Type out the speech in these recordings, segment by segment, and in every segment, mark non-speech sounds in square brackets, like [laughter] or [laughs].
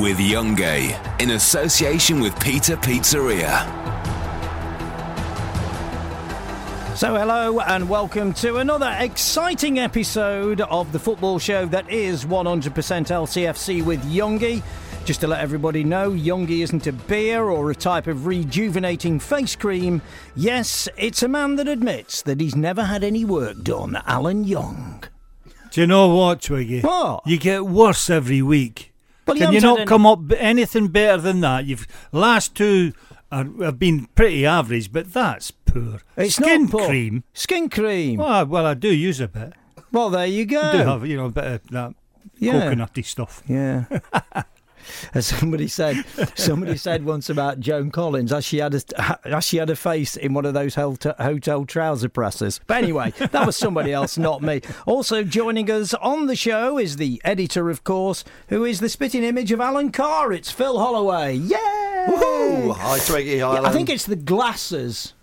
with Youngie in association with Peter Pizzeria. So, hello and welcome to another exciting episode of the football show that is 100% LCFC with Youngie. Just to let everybody know, Youngie isn't a beer or a type of rejuvenating face cream. Yes, it's a man that admits that he's never had any work done, Alan Young. Do you know what, Twiggy? What? You get worse every week. Well, you Can you any- come up anything better than that? You've last two are, have been pretty average, but that's poor. It's Skin not cream. Skin cream. Well, well, I do use a bit. Well, there you go. I do have you know a bit of that Yeah. coconutty stuff. Yeah. [laughs] As somebody said, somebody said once about Joan Collins, as she had a, as she had a face in one of those hotel, hotel trouser presses. But anyway, that was somebody else, not me. Also joining us on the show is the editor, of course, who is the spitting image of Alan Carr. It's Phil Holloway. Yay! Woohoo! Hi, Twiggy. Hi, Yeah, I think it's the glasses.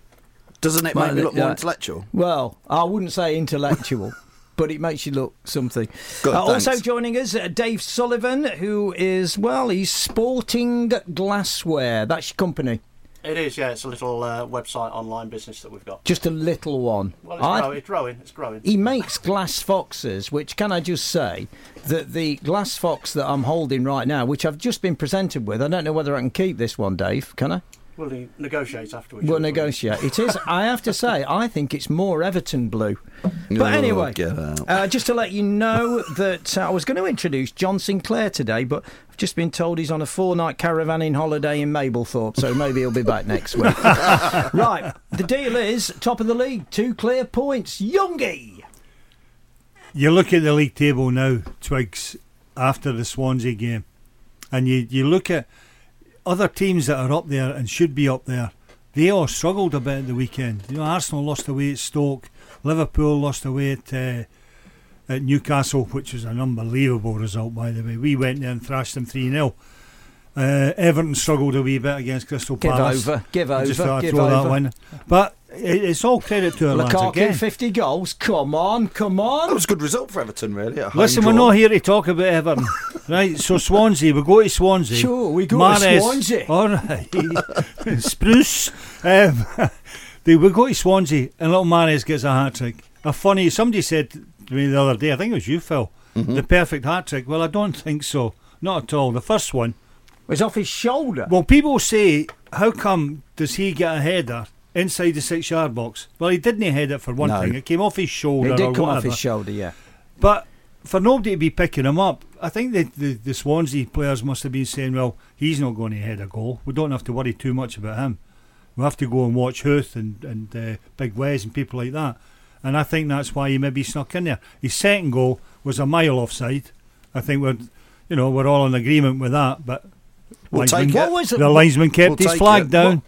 Doesn't it make me look more yeah. intellectual? Well, I wouldn't say intellectual. But it makes you look something. Good, Uh, also joining us, uh, Dave Sullivan, who is, well, he's sporting glassware. That's your company. It is, yeah. It's a little uh, website online business that we've got. Just a little one. Well, it's, I- growing, it's growing. It's growing. he makes glass foxes, which can I just say that the glass fox that I'm holding right now, which I've just been presented with, I don't know whether I can keep this one, Dave. Can I? We'll he negotiate afterwards. We'll shall we? negotiate. It is. I have to say, I think it's more Everton blue. [laughs] But Oh, anyway, get out. uh, just to let you know [laughs] that uh, I was going to introduce John Sinclair today, but I've just been told he's on a four-night caravanning holiday in Mablethorpe, so maybe he'll be back next week. [laughs] right. The deal is top of the league, two clear points. Youngie. You look at the league table now, Twigs, after the Swansea game, and you, you look at other teams that are up there and should be up there. They all struggled a bit at the weekend. You know, Arsenal lost away at Stoke, Liverpool lost away at uh, at Newcastle, which was an unbelievable result, by the way. We went there and thrashed them 3 0. Uh, Everton struggled a wee bit against Crystal Give Palace. over. Give I just over. give throw over. that one. But it's all credit to our Lukaku, again. 50 goals. Come on, come on. That was a good result for Everton, really. Listen, draw. we're not here to talk about Everton, [laughs] right? So Swansea, we go to Swansea. Sure, we go to Swansea. All right, [laughs] Spruce. Um, [laughs] they we go to Swansea, and little Mahrez gets a hat trick. A funny. Somebody said to me the other day, I think it was you, Phil, Mm-hmm. the perfect hat trick. Well, I don't think so. Not at all. The first one. Was off his shoulder. Well, people say, how come does he get a header inside the six yard box? Well, he didn't head it for one No. thing. It came off his shoulder. it did come off his shoulder, yeah. But for nobody to be picking him up, I think the, the, the Swansea players must have been saying, well, he's not going to head a goal. We don't have to worry too much about him. We have to go and watch Huth and, and uh, Big Wes and people like that. And I think that's why he maybe snuck in there. His second goal was a mile offside. I think we're, you know, we're all in agreement with that. But We'll linesman-. What was it? the linesman kept We'll his flag it. down.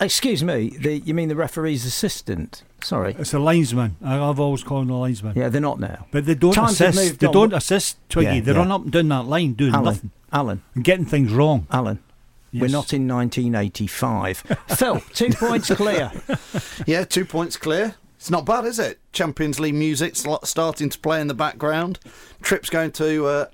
Excuse me, the, you mean the referee's assistant? Sorry. It's a linesman. I, I've always called him a linesman. Yeah, they're not now. But they don't Times assist. They on. don't assist Twiggy. Yeah, They're yeah. on up and down that line doing Alan, nothing Alan, and getting things wrong. Alan. We're not in 1985. [laughs] Phil, two points clear. [laughs] Yeah, two points clear. It's not bad, is it? Champions League music starting to play in the background. Trips going to uh,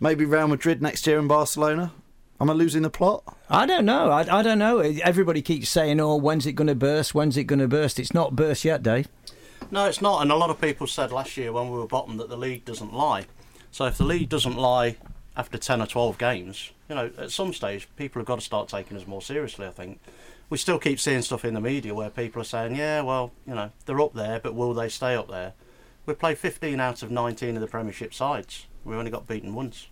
maybe Real Madrid next year in Barcelona. Am I losing the plot? I don't know. I, I don't know. Everybody keeps saying, "Oh, when's it going to burst? When's it going to burst?" It's not burst yet, Dave. No, it's not. And a lot of people said last year when we were bottom that the league doesn't lie. So if the league doesn't lie after 10 or 12 games, you know, at some stage people have got to start taking us more seriously, I think. We still keep seeing stuff in the media where people are saying, yeah, well, you know, they're up there, but will they stay up there? We played 15 out of 19 of the Premiership sides. We only got beaten once.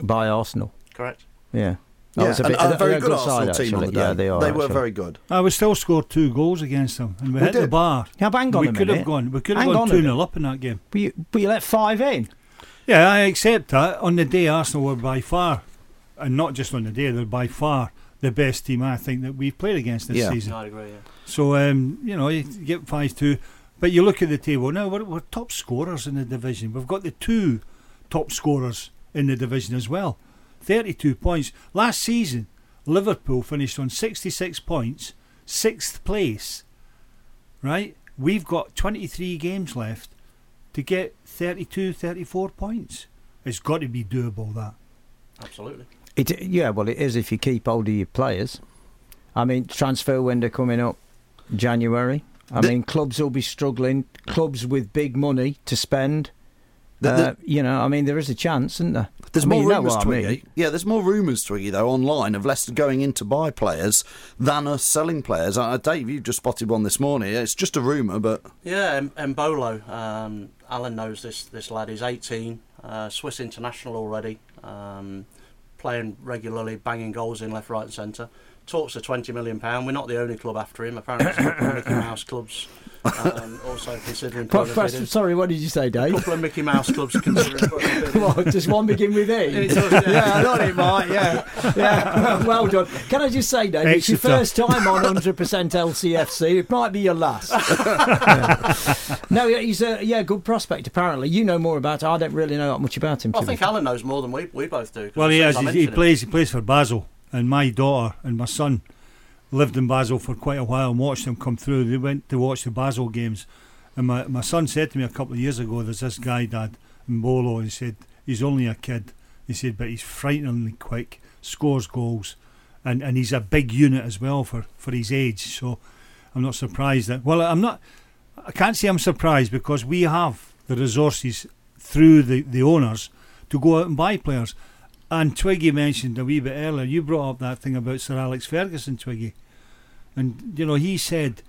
By Arsenal. Correct. Yeah. yeah, was a and a very a good, good Arsenal side, team on the actually. day. Yeah, they are, were actually. very good. I we still scored two goals against them, and we, We hit the bar. Yeah, but hang on we a could minute. have gone. We could have Hang gone two minute. 0 up in that game. But you, but you let five in. Yeah, I accept that. On the day, Arsenal were by far, and not just on the day, they're by far the best team I think that we've played against this Yeah. season. I agree, yeah. So um, you know, you get five two, but you look at the table now. We're, we're top scorers in the division. We've got the two top scorers in the division as well. Thirty-two points last season. Liverpool finished on sixty-six points, sixth place. Right, we've got twenty-three games left to get 32, 34 points. It's got to be doable. That. Absolutely. It, yeah, well, it is if you keep hold of your players. I mean, transfer window coming up January. I The- mean, clubs will be struggling. Clubs with big money to spend. The- the- uh, you know, I mean, there is a chance, isn't there? There's I mean, more you know rumours, what I mean. Yeah, there's more rumours, Twiggy, though, online of Leicester going in to buy players than us selling players. Uh, Dave, you've just spotted one this morning. It's just a rumour, but Yeah, M- Embolo. Um, Alan knows this. This lad is 18, uh, Swiss international already, um, playing regularly, banging goals in left, right, and centre. Talks of 20 million pound. We're not the only club after him. Apparently, there's a couple of Mickey Mouse clubs um, [laughs] also considering. But first, sorry, what did you say, Dave? A Dave? couple of Mickey Mouse clubs considering. putting a bid in. What, does one begin with E? [laughs] Does, yeah. yeah, I thought it might. Yeah, yeah. [laughs] well done. Can I just say, Dave, it's your first time on 100% LCFC. It might be your last. Yeah. No, he's a yeah good prospect. Apparently, you know more about. it. I don't really know that much about him. Well, I think Alan knows more than we, we both do. Well, he has. He, he plays. He plays for Basel, and my daughter and my son lived in Basel for quite a while and watched them come through. They went to watch the Basel games, and my my son said to me a couple of years ago, "There's this guy, Dad, Embolo," and he said he's only a kid. He said, but he's frighteningly quick, scores goals, and and he's a big unit as well for for his age. So I'm not surprised that. Well, I'm not. I can't say I'm surprised because we have the resources through the, the owners to go out and buy players. And Twiggy mentioned a wee bit earlier, you brought up that thing about Sir Alex Ferguson, Twiggy. And, you know, he said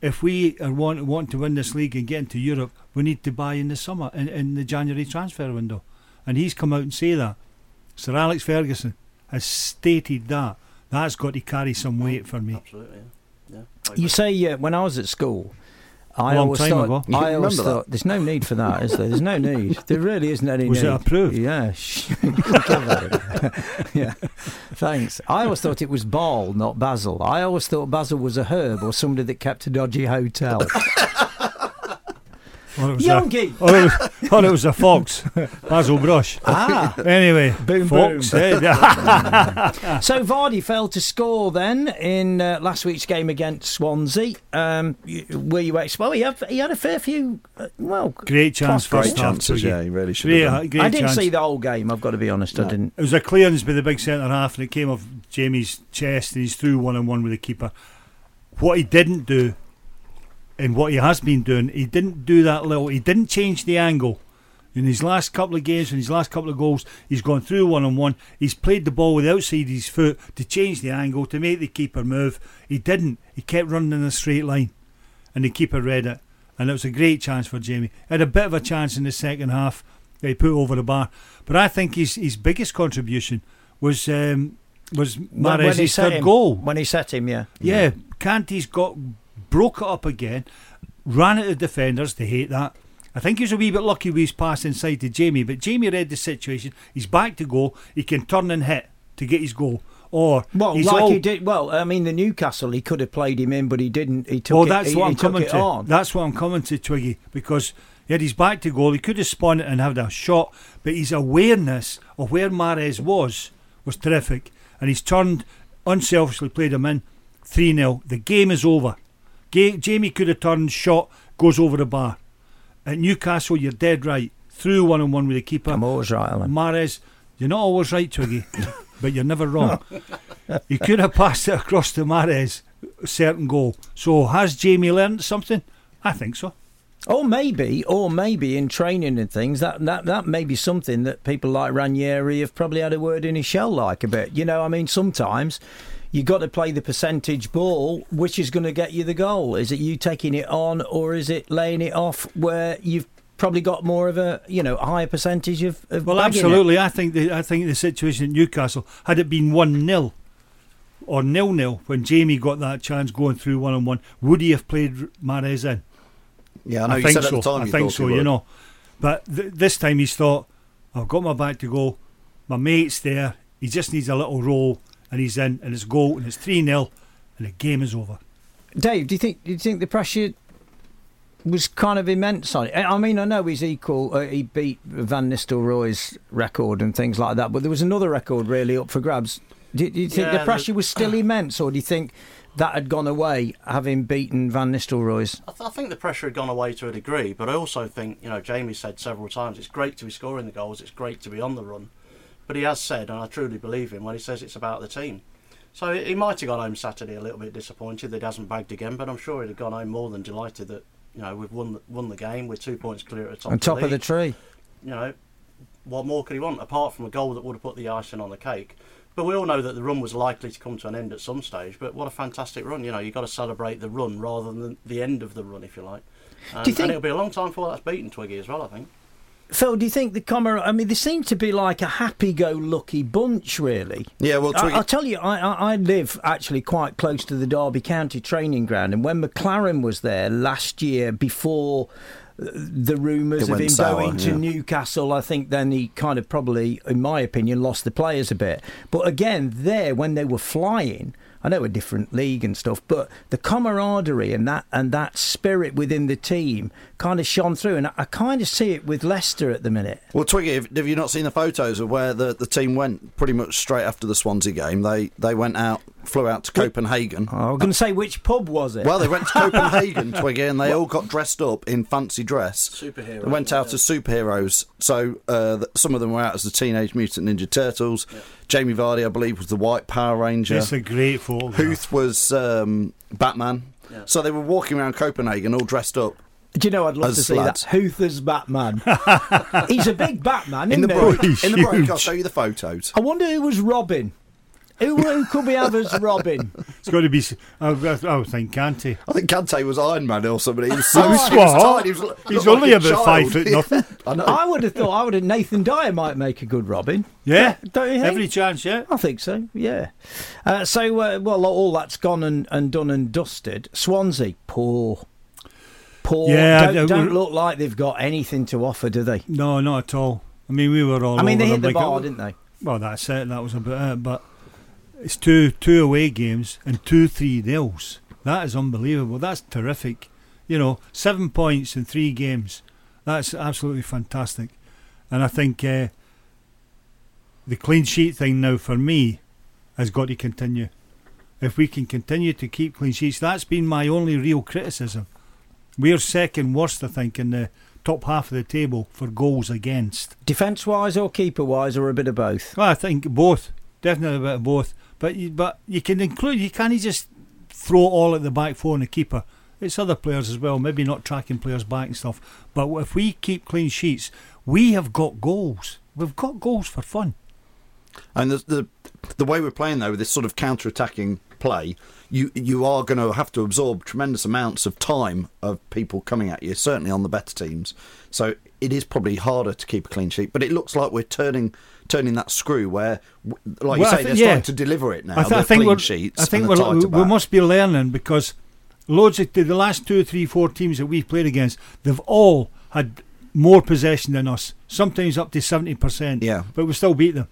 if we are want, want to win this league and get into Europe, we need to buy in the summer, in, in the January transfer window. And he's come out and say that. Sir Alex Ferguson has stated that. That's got to carry some weight for me. Absolutely, yeah. yeah You say uh, when I was at school, I Long always time thought. ago. I always remember that? thought there's no need for that, is there? There's no need. [laughs] There really isn't any Was need. it approved? Yeah. [laughs] shh. That a- [laughs] yeah. Thanks. I always thought it was Ball, not Basil. I always thought Basil was a herb or somebody that kept a dodgy hotel. Or it a, Youngie. or it was, [laughs] or it was a fox, [laughs] Basil Brush. ah. Anyway, Boom, fox. boom. eh, [laughs] So Vardy failed to score then in uh, last week's game against Swansea. Um, were you ex- well? He had, he had a fair few. Uh, well, great chance Great first great half. chances. Yeah, he really should Great, have great I didn't chance. see the whole game. I've got to be honest. I didn't. It was a clearance by the big centre half, and it came off Jamie's chest, and he's through one on one with the keeper. What he didn't do, and what he has been doing, he didn't do that little. He didn't change the angle. In his last couple of games, in his last couple of goals, he's gone through one on one. He's played the ball with the outside of his foot to change the angle to make the keeper move. He didn't. He kept running in a straight line, and the keeper read it. And it was a great chance for Jamie. Had a bit of a chance in the second half that he put over the bar. But I think his his biggest contribution was um, was When- when he Mahrez's set third him- goal. When he set him, yeah. Yeah, Kante's got broke it up again, ran at the defenders. They hate that. I think he was a wee bit lucky with his pass inside to Jamie, but Jamie read the situation. He's back to go. He can turn and hit to get his goal. Or Well, he's like all, he did. Well, I mean, the Newcastle, he could have played him in, but he didn't. He took Well, it. that's he, what I'm coming to. on. That's what I'm coming to, Twiggy, because he had his back to goal. He could have spun it and had a shot, but his awareness of where Mahrez was was terrific, and he's turned unselfishly, played him in three 0 The game is over. Jamie could have turned, shot, goes over the bar. At Newcastle, you're dead right. Through one on one with the keeper. I'm always right, Alan. Mahrez, you're not always right, Twiggy, [laughs] but you're never wrong. you could have passed it across to Mahrez, certain goal. So has Jamie learned something? I think so. Or maybe, or maybe in training and things, that, that that may be something that people like Ranieri have probably had a word in his shell like a bit. You know, I mean, sometimes you got to play the percentage ball, which is going to get you the goal. Is it you taking it on, or is it laying it off where you've probably got more of a you know a higher percentage of, of Well, bagging it? absolutely. I think the I think the situation at Newcastle had it been one 0 or nil nil when Jamie got that chance going through one on one, would he have played Mahrez in? Yeah, I know you think said so. at the time I think so. You know, but th- this time he's thought, I've got my back to go. My mate's there. He just needs a little roll, and he's in, and it's goal, and it's three 0 and the game is over. Dave, do you think do you think the pressure was kind of immense on it? I mean, I know he's equal. Uh, he beat Van Nistelrooy's record and things like that, but there was another record really up for grabs. Do, do you think Yeah, the pressure was still immense, or do you think that had gone away having beaten Van Nistelrooy's? I, th- I think the pressure had gone away to a degree, but I also think, you know, Jamie said several times it's great to be scoring the goals, it's great to be on the run. But he has said, and I truly believe him, when he says it's about the team. So he might have gone home Saturday a little bit disappointed that he hasn't bagged again, but I'm sure he'd have gone home more than delighted that, you know, we've won the, won the game, we're two points clear at the top, On top of the league. tree. You know, what more could he want apart from a goal that would have put the icing on the cake? But we all know that the run was likely to come to an end at some stage. But what a fantastic run! You know, you've got to celebrate the run rather than the end of the run, if you like. Um, Do you think- And it'll be a long time before that's beaten Twiggy as well. I think. Phil, do you think the Comor? I mean, they seem to be like a happy-go-lucky bunch, really. Yeah, well, I, I'll tell you, I, I, I live actually quite close to the Derby County training ground, and when McClaren was there last year, before uh, the rumours of him sour, going to yeah. Newcastle, I think then he kind of probably, in my opinion, lost the players a bit. But again, there when they were flying. I know a different league and stuff, but the camaraderie and that and that spirit within the team kind of shone through, and I, I kind of see it with Leicester at the minute. well, Twiggy, have, have you not seen the photos of where the, the team went pretty much straight after the Swansea game? They they went out, flew out to Copenhagen. I was going to say, which pub was it? Well, they went to [laughs] Copenhagen, Twiggy, and they all got dressed up in fancy dress. Superheroes, They went out yeah. as superheroes. So uh, th- some of them were out as the Teenage Mutant Ninja Turtles. Jamie Vardy, I believe, was the White Power Ranger. It's a great photograph. Huth was um, Batman. So they were walking around Copenhagen all dressed up. Do you know I'd love to see lads. that? Huth's Batman. [laughs] He's a big Batman, In isn't the he? break, He's in the break, I'll show you the photos. I wonder who was Robin. Who, who could we have as Robin? It's got to be. s- I, I, I would think Kante. I think Kante was Iron Man or something. He was so He was he was tiny, he was, He's looked like only a about five foot [laughs] nothing. I know. I would have thought I would have Nathan Dyer might make a good Robin. Yeah, Don't you think? every chance. Yeah. I think so. Yeah. Uh, so uh, well, all that's gone and, and done and dusted. Swansea, poor, poor. Yeah, don't, don't look like they've got anything to offer, do they? No, not at all. I mean, we were all. I mean, they hit the like bar, a- didn't they? Well, that's it. That was about it. But it's two two away games and two three nils. That is unbelievable. That's terrific. You know, seven points in three games. That's absolutely fantastic. And I think uh, the clean sheet thing now for me has got to continue. If we can continue to keep clean sheets, that's been my only real criticism. We're second worst, I think, in the top half of the table for goals against. Defence wise or keeper wise or a bit of both? Well, I think both, definitely a bit of both. But you, but you can include. You can't just throw all at the back four and the keeper. It's other players as well. Maybe not tracking players back and stuff. But if we keep clean sheets, we have got goals. We've got goals for fun. And the, the the way we're playing though, with this sort of counter-attacking play, you you are going to have to absorb tremendous amounts of time of people coming at you. Certainly on the better teams, so it is probably harder to keep a clean sheet. But it looks like we're turning turning that screw where, like you Well, I say, thi- they're yeah. starting to deliver it now. I, th- I think clean we're. sheets. I think we're, we, we must be learning because loads of the last two, three, four teams that we've played against, they've all had more possession than us. Sometimes up to seventy percent. Yeah. but we still beat them.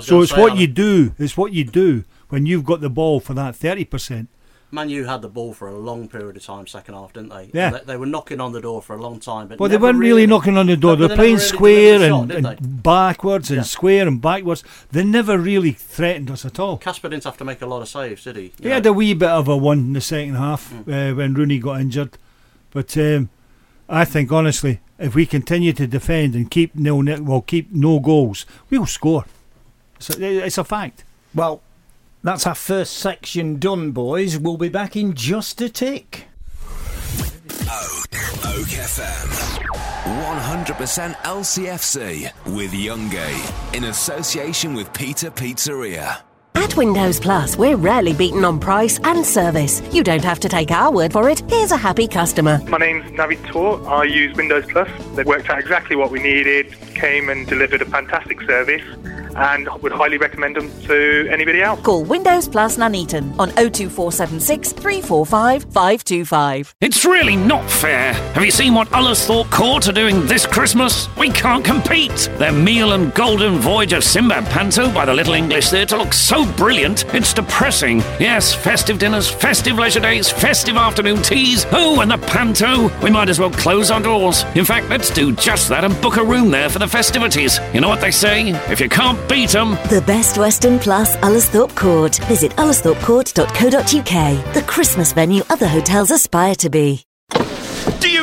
So it's say, what Alan, you do. It's what you do when you've got the ball for that thirty percent. Man U had the ball for a long period of time, second half, didn't they? Yeah. They, they were knocking on the door for a long time, but Well, they weren't really, knocking on the door. They're but playing never really square and, shot, and backwards and Yeah. square and backwards. They never really threatened us at all. Casper didn't have to make a lot of saves, did he? You He know, had a wee bit of a one in the second half uh, when Rooney got injured. But um, I think, honestly, if we continue to defend and keep nil, nil well, keep no goals, we'll score. It's a, it's a fact. Well, that's our first section done, boys. We'll be back in just a tick. Oak FM. 100% LCFC with Youngie in association with Peter Pizzeria. At Windows Plus, we're rarely beaten on price and service. You don't have to take our word for it. Here's a happy customer. My name's Navid Tor. I use Windows Plus. They worked out exactly what we needed, came and delivered a fantastic service, and would highly recommend them to anybody else. Call Windows Plus Nuneaton on 02476 345 525. It's really not fair. Have you seen what Ullesthorpe Court are doing this Christmas? We can't compete. Their meal and golden voyage of Sinbad Panto by the Little English Theatre looks so brilliant, it's depressing. Yes, festive dinners, festive leisure days, festive afternoon teas. Oh, and the Panto. We might as well close our doors. In fact, let's do just that and book a room there for the festivities. You know what they say? If you can't beat 'em, The Best Western Plus Ullesthorpe Court. Visit ullersthorpecourt.co.uk. The Christmas venue other hotels aspire to be.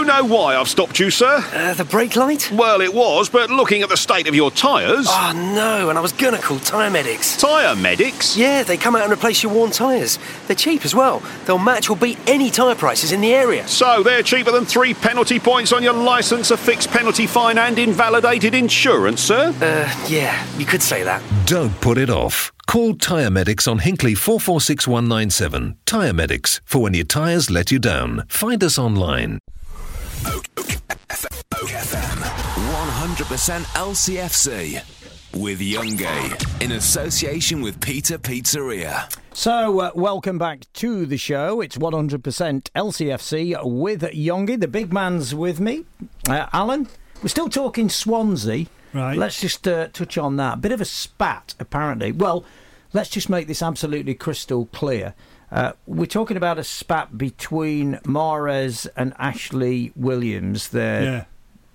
Do you know why I've stopped you, sir? Uh, the brake light? Well, it was, but looking at the state of your tyres. Oh no, and I was gonna call Tyre Medics. Tyre Medics? Yeah, they come out and replace your worn tyres. They're cheap as well. They'll match or beat any tyre prices in the area. So they're cheaper than three penalty points on your licence, a fixed penalty fine, and invalidated insurance, sir? Uh, yeah, you could say that. Don't put it off. Call Tyre Medics on Hinckley 446197. Tyre Medics, for when your tyres let you down. Find us online. 100% LCFC with Youngie in association with Peter Pizzeria. So, uh, welcome back to the show. It's 100% LCFC with Youngie. The big man's with me. Uh, Alan, we're still talking Swansea. Right. Let's just uh, touch on that. Bit of a spat, apparently. Well, let's just make this absolutely crystal clear. Uh, we're talking about a spat between Mahrez and Ashley Williams, their Yeah.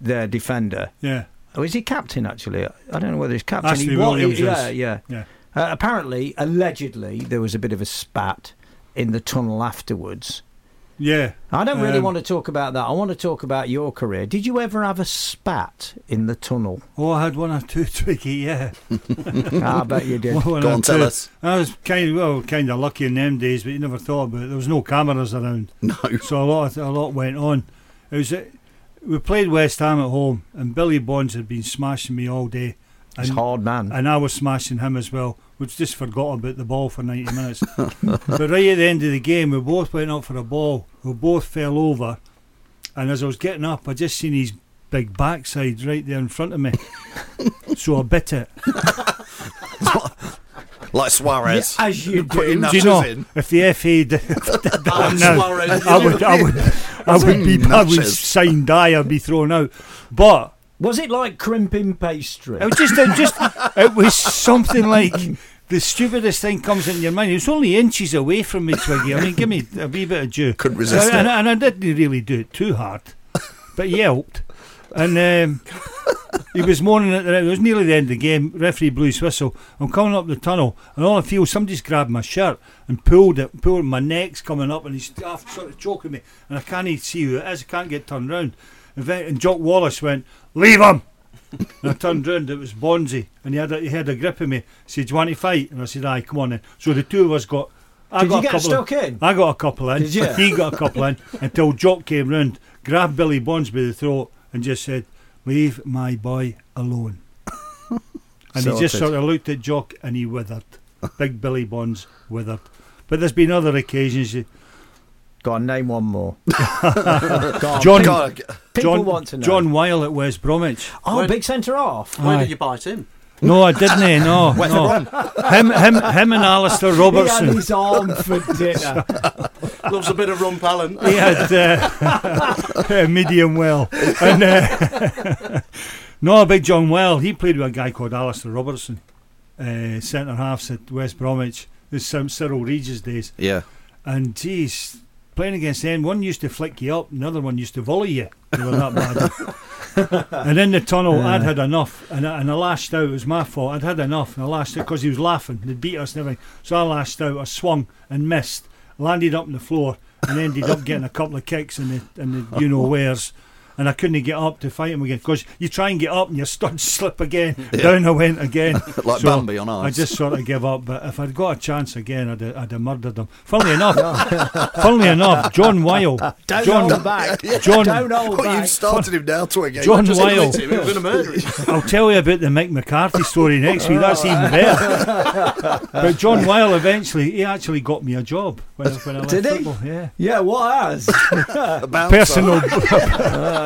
their defender. Yeah. Oh, is he captain actually? I don't know whether he's captain. Ashley he wa- Williams yeah, yeah, Yeah. Uh, apparently, allegedly, there was a bit of a spat in the tunnel afterwards. Yeah. I don't really Um, want to talk about that. I want to talk about your career. Did you ever have a spat in the tunnel? Oh, I had one or two, [laughs] Twiggy, yeah. Ah, I bet you did. [laughs] One Go on, tell two. us. I was kind of, well, kind of lucky in them days, but you never thought about it. There was no cameras around. [laughs] No. So a lot, a lot went on. It was, we played West Ham at home, and Billy Bonds had been smashing me all day. He's And, hard man. and I was smashing him as well. We'd just forgot about the ball for 90 minutes. [laughs] but right at the end of the game, we both went up for a ball. We both fell over. And as I was getting up, I just seen his big backside right there in front of me. [laughs] so I bit it. Like Suarez. Yeah, as you Putting do. Do you know in. if the FA did, did that now, Suarez. I would, I would, I would be, I would sign die. I'd be thrown out. But Was it like crimping pastry? it was just, it just, it was something like the stupidest thing comes in your mind. It was only inches away from me, Twiggy. I mean, give me a wee bit of due. Couldn't resist and, it. and I didn't really do it too hard, but yelped. And um, he was moaning at the. It was nearly the end of the game. Referee blew his whistle. I'm coming up the tunnel, and all I feel somebody's grabbed my shirt and pulled it. Pulled my neck's coming up, and he's half sort of choking me, and I can't even see who it is. I can't get turned round. And, then, and Jock Wallace went, "Leave him." and I turned round, it was Bonzi, and he had a, he had a grip of me. He said, Do you want to fight? And I said, Aye, come on then. So the two of us got. I Did got you a get couple stuck in. in? I got a couple in. Did you? [laughs] He got a couple in until Jock came round, grabbed Billy Bonds by the throat, and just said, Leave my boy alone. [laughs] and he just sort of looked at Jock and he withered. Big Billy Bonds withered. But there's been other occasions. you- Go on, name one more. [laughs] Go on, John, people, God, John, want to know. John Wile at West Bromwich. oh, Where- big centre half. Where Aye. did you bite him? No, I didn't. eh, No, [laughs] no. Him, him, him, and Alistair He had Robertson. his arm for dinner. [laughs] Loves a bit of rum palin. he had uh, [laughs] medium well. And, uh, no, Big John Wile, he played with a guy called Alistair Robertson, uh, centre halves at West Bromwich. This is Cyril Regis days. Yeah. And geez, playing against them, one used to flick you up, another one used to volley you. They were that bad. [laughs] and in the tunnel, Yeah. I'd had enough, and I, and I lashed out. It was my fault. I'd had enough, and I lashed out because he was laughing. They'd beat us and everything. So I lashed out. I swung and missed, landed up on the floor, and ended up getting a couple of kicks in the in the you know wheres. And I couldn't get up to fight him again because you try and get up and you start [laughs] to slip again. Yeah. Down I went again. [laughs] Like So Bambi on ice. I just sort of [laughs] give up. But if I'd got a chance again, I'd have, I'd have murdered him. Funnily enough, funnily enough, John Wile, Don't John, hold back. John, Don't hold Well, back. you've started him now to again. John Just Wile. leave it to him, we were going to murder him. I'll tell you about the Mick McCarthy story next week. That's even better. but John Wile eventually, he actually got me a job when, I- when I left Did he? football. Yeah. Yeah, what has? Personal,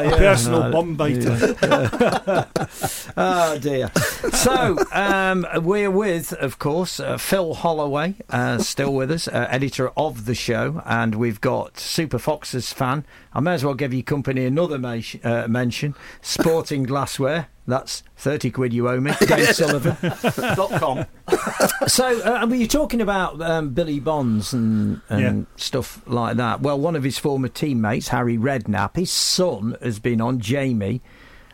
yeah. personal Ah, bum biter. [laughs] oh dear. So um, we're with, of course, uh, Phil Holloway, uh, still with us, uh, editor of the show, and we've got Super Foxes fan. I may as well give you company another ma- uh, mention. Sporting Glassware. That's thirty quid you owe me, [laughs] Dave Sullivan. Dot com. [laughs] So, uh, were you talking about um, Billy Bonds and, and Yeah. stuff like that? Well, one of his former teammates, Harry Redknapp, his son has been on, Jamie.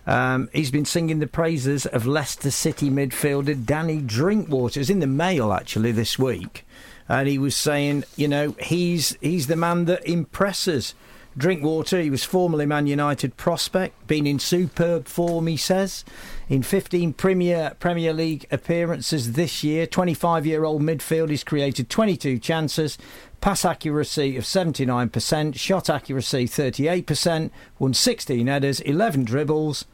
Um, he's been singing the praises of Leicester City midfielder Danny Drinkwater. It was in the Mail actually this week, and he was saying, you know, he's he's the man that impresses. Drinkwater, he was formerly Man United prospect, been in superb form, he says. In 15 Premier Premier League appearances this year, 25 year old midfield, he's created 22 chances, pass accuracy of 79%, shot accuracy 38%, won 16 headers, 11 dribbles.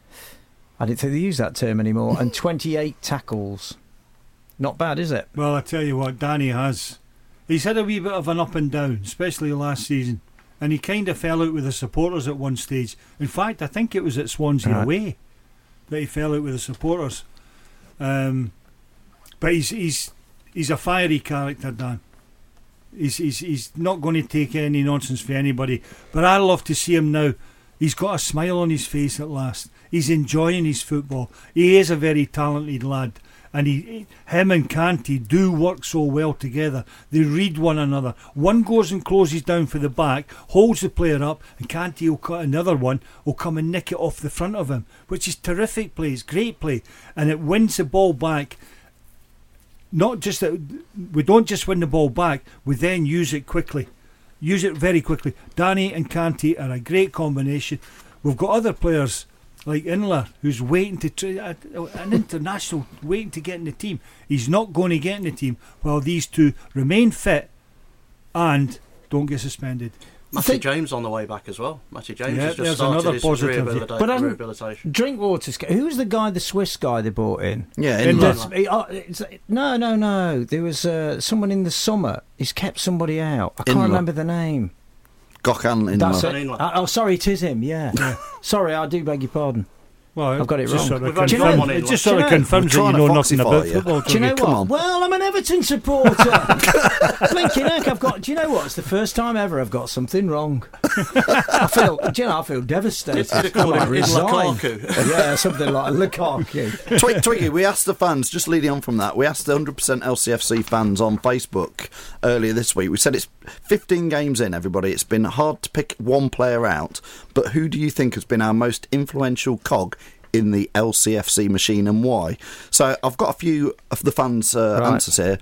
I didn't think they use that term anymore, and [laughs] 28 tackles. Not bad, is it? Well, I tell you what, Danny has. He's had a wee bit of an up and down, especially last season. And he kind of fell out with the supporters at one stage. In fact, I think it was at Swansea Right. away that he fell out with the supporters. Um, but he's he's he's a fiery character, Dan. He's, he's he's not going to take any nonsense for anybody. But I love to see him now. He's got a smile on his face at last. He's enjoying his football. He is a very talented lad, and he, him and Kante do work so well together. They read one another. One goes and closes down for the back, holds the player up, and Kante will cut another one, will come and nick it off the front of him, which is terrific play. It's great play, and it wins the ball back not just that we don't just win the ball back, we then use it quickly. Use it very quickly. Danny and Kante are a great combination. We've got other players like Inler who's waiting to tr- uh, an international waiting to get in the team. He's not going to get in the team while these two remain fit and don't get suspended. Matty James on the way back as well. Matty James Yeah, has just there's started another his positive, yeah. rehabilita- But hasn't- rehabilitation. Drinkwater's. Who's the guy, the Swiss guy they brought in? Yeah, In Inler. That's- he- oh, no, no, no. There was uh, someone in the summer. He's kept somebody out. I can't Inler. remember the name. Gokhan That's Inler. it. Uh, oh, sorry, it is him. Yeah. [laughs] sorry, I do beg your pardon. Well, I've got it just wrong. Sort of We've only Do you confirms- know- it just sort of know- confirms that you trying know to nothing foxify about you. football. Do you know what? Well, I'm an Everton supporter. [laughs] Blinking heck, I've got. Do you know what? It's the first time ever I've got something wrong. [laughs] I feel. Do you know? I feel devastated. You'd called I him. Lukaku. [laughs] yeah, something like Lukaku. Twig, Twiggy, we asked the fans, just leading on from that, we asked the 100% LCFC fans on Facebook earlier this week. We said it's 15 games in, everybody. It's been hard to pick one player out, but who do you think has been our most influential cog in the LCFC machine and why? So I've got a few of the fans' uh, Right. answers here.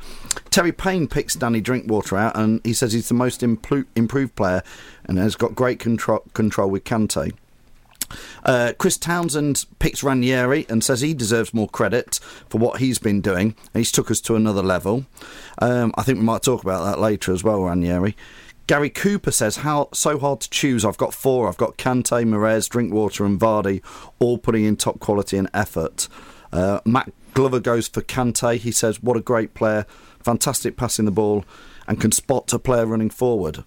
Terry Payne picks Danny Drinkwater out, and he says he's the most impro- improved player and has got great control, control with Kante. Uh, Chris Townsend picks Ranieri and says he deserves more credit for what he's been doing. He's took us to another level. Um, I think we might talk about that later as well, Ranieri. Gary Cooper says, How so hard to choose? I've got four. I've got Kante, Mahrez, Drinkwater, and Vardy, all putting in top quality and effort. Uh, Matt Glover goes for Kante. He says, What a great player. Fantastic passing the ball and can spot a player running forward.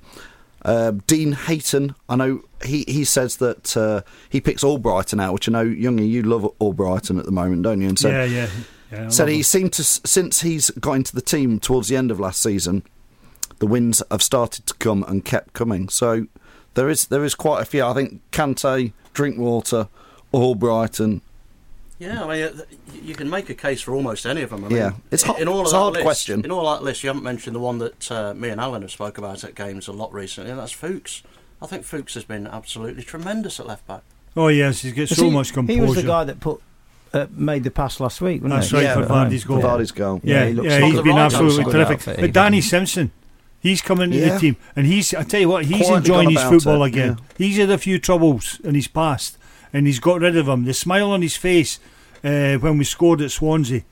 Uh, Dean Hayton, I know he, he says that uh, he picks Albrighton out, which I know, Youngie, you love Albrighton at the moment, don't you? And said, yeah, yeah. yeah said he him. seemed to, since he's got into the team towards the end of last season, the wins have started to come and kept coming. So there is there is quite a few. I think Kante, Drinkwater, Albrighton, Yeah, I mean, uh, you can make a case for almost any of them. I mean, Yeah. It's hard- in all it's a that hard list, question. In all that list, you haven't mentioned the one that uh, me and Alan have spoke about at games a lot recently, and that's Fuchs. I think Fuchs has been absolutely tremendous at left back. Oh yes, he's got so he- much composure. He was the guy that put uh, made the pass last week, wasn't That's he? right Yeah, for Vardy's goal. Vardy's goal. Yeah, he looks yeah, like he's been right absolutely terrific. outfit, But Danny. Simpson, he's coming Yeah. the team, and he's. I tell you what, he's enjoying his football it, again. He's had a few troubles in his past, and he's got rid of them. The smile on his face uh, when we scored at Swansea.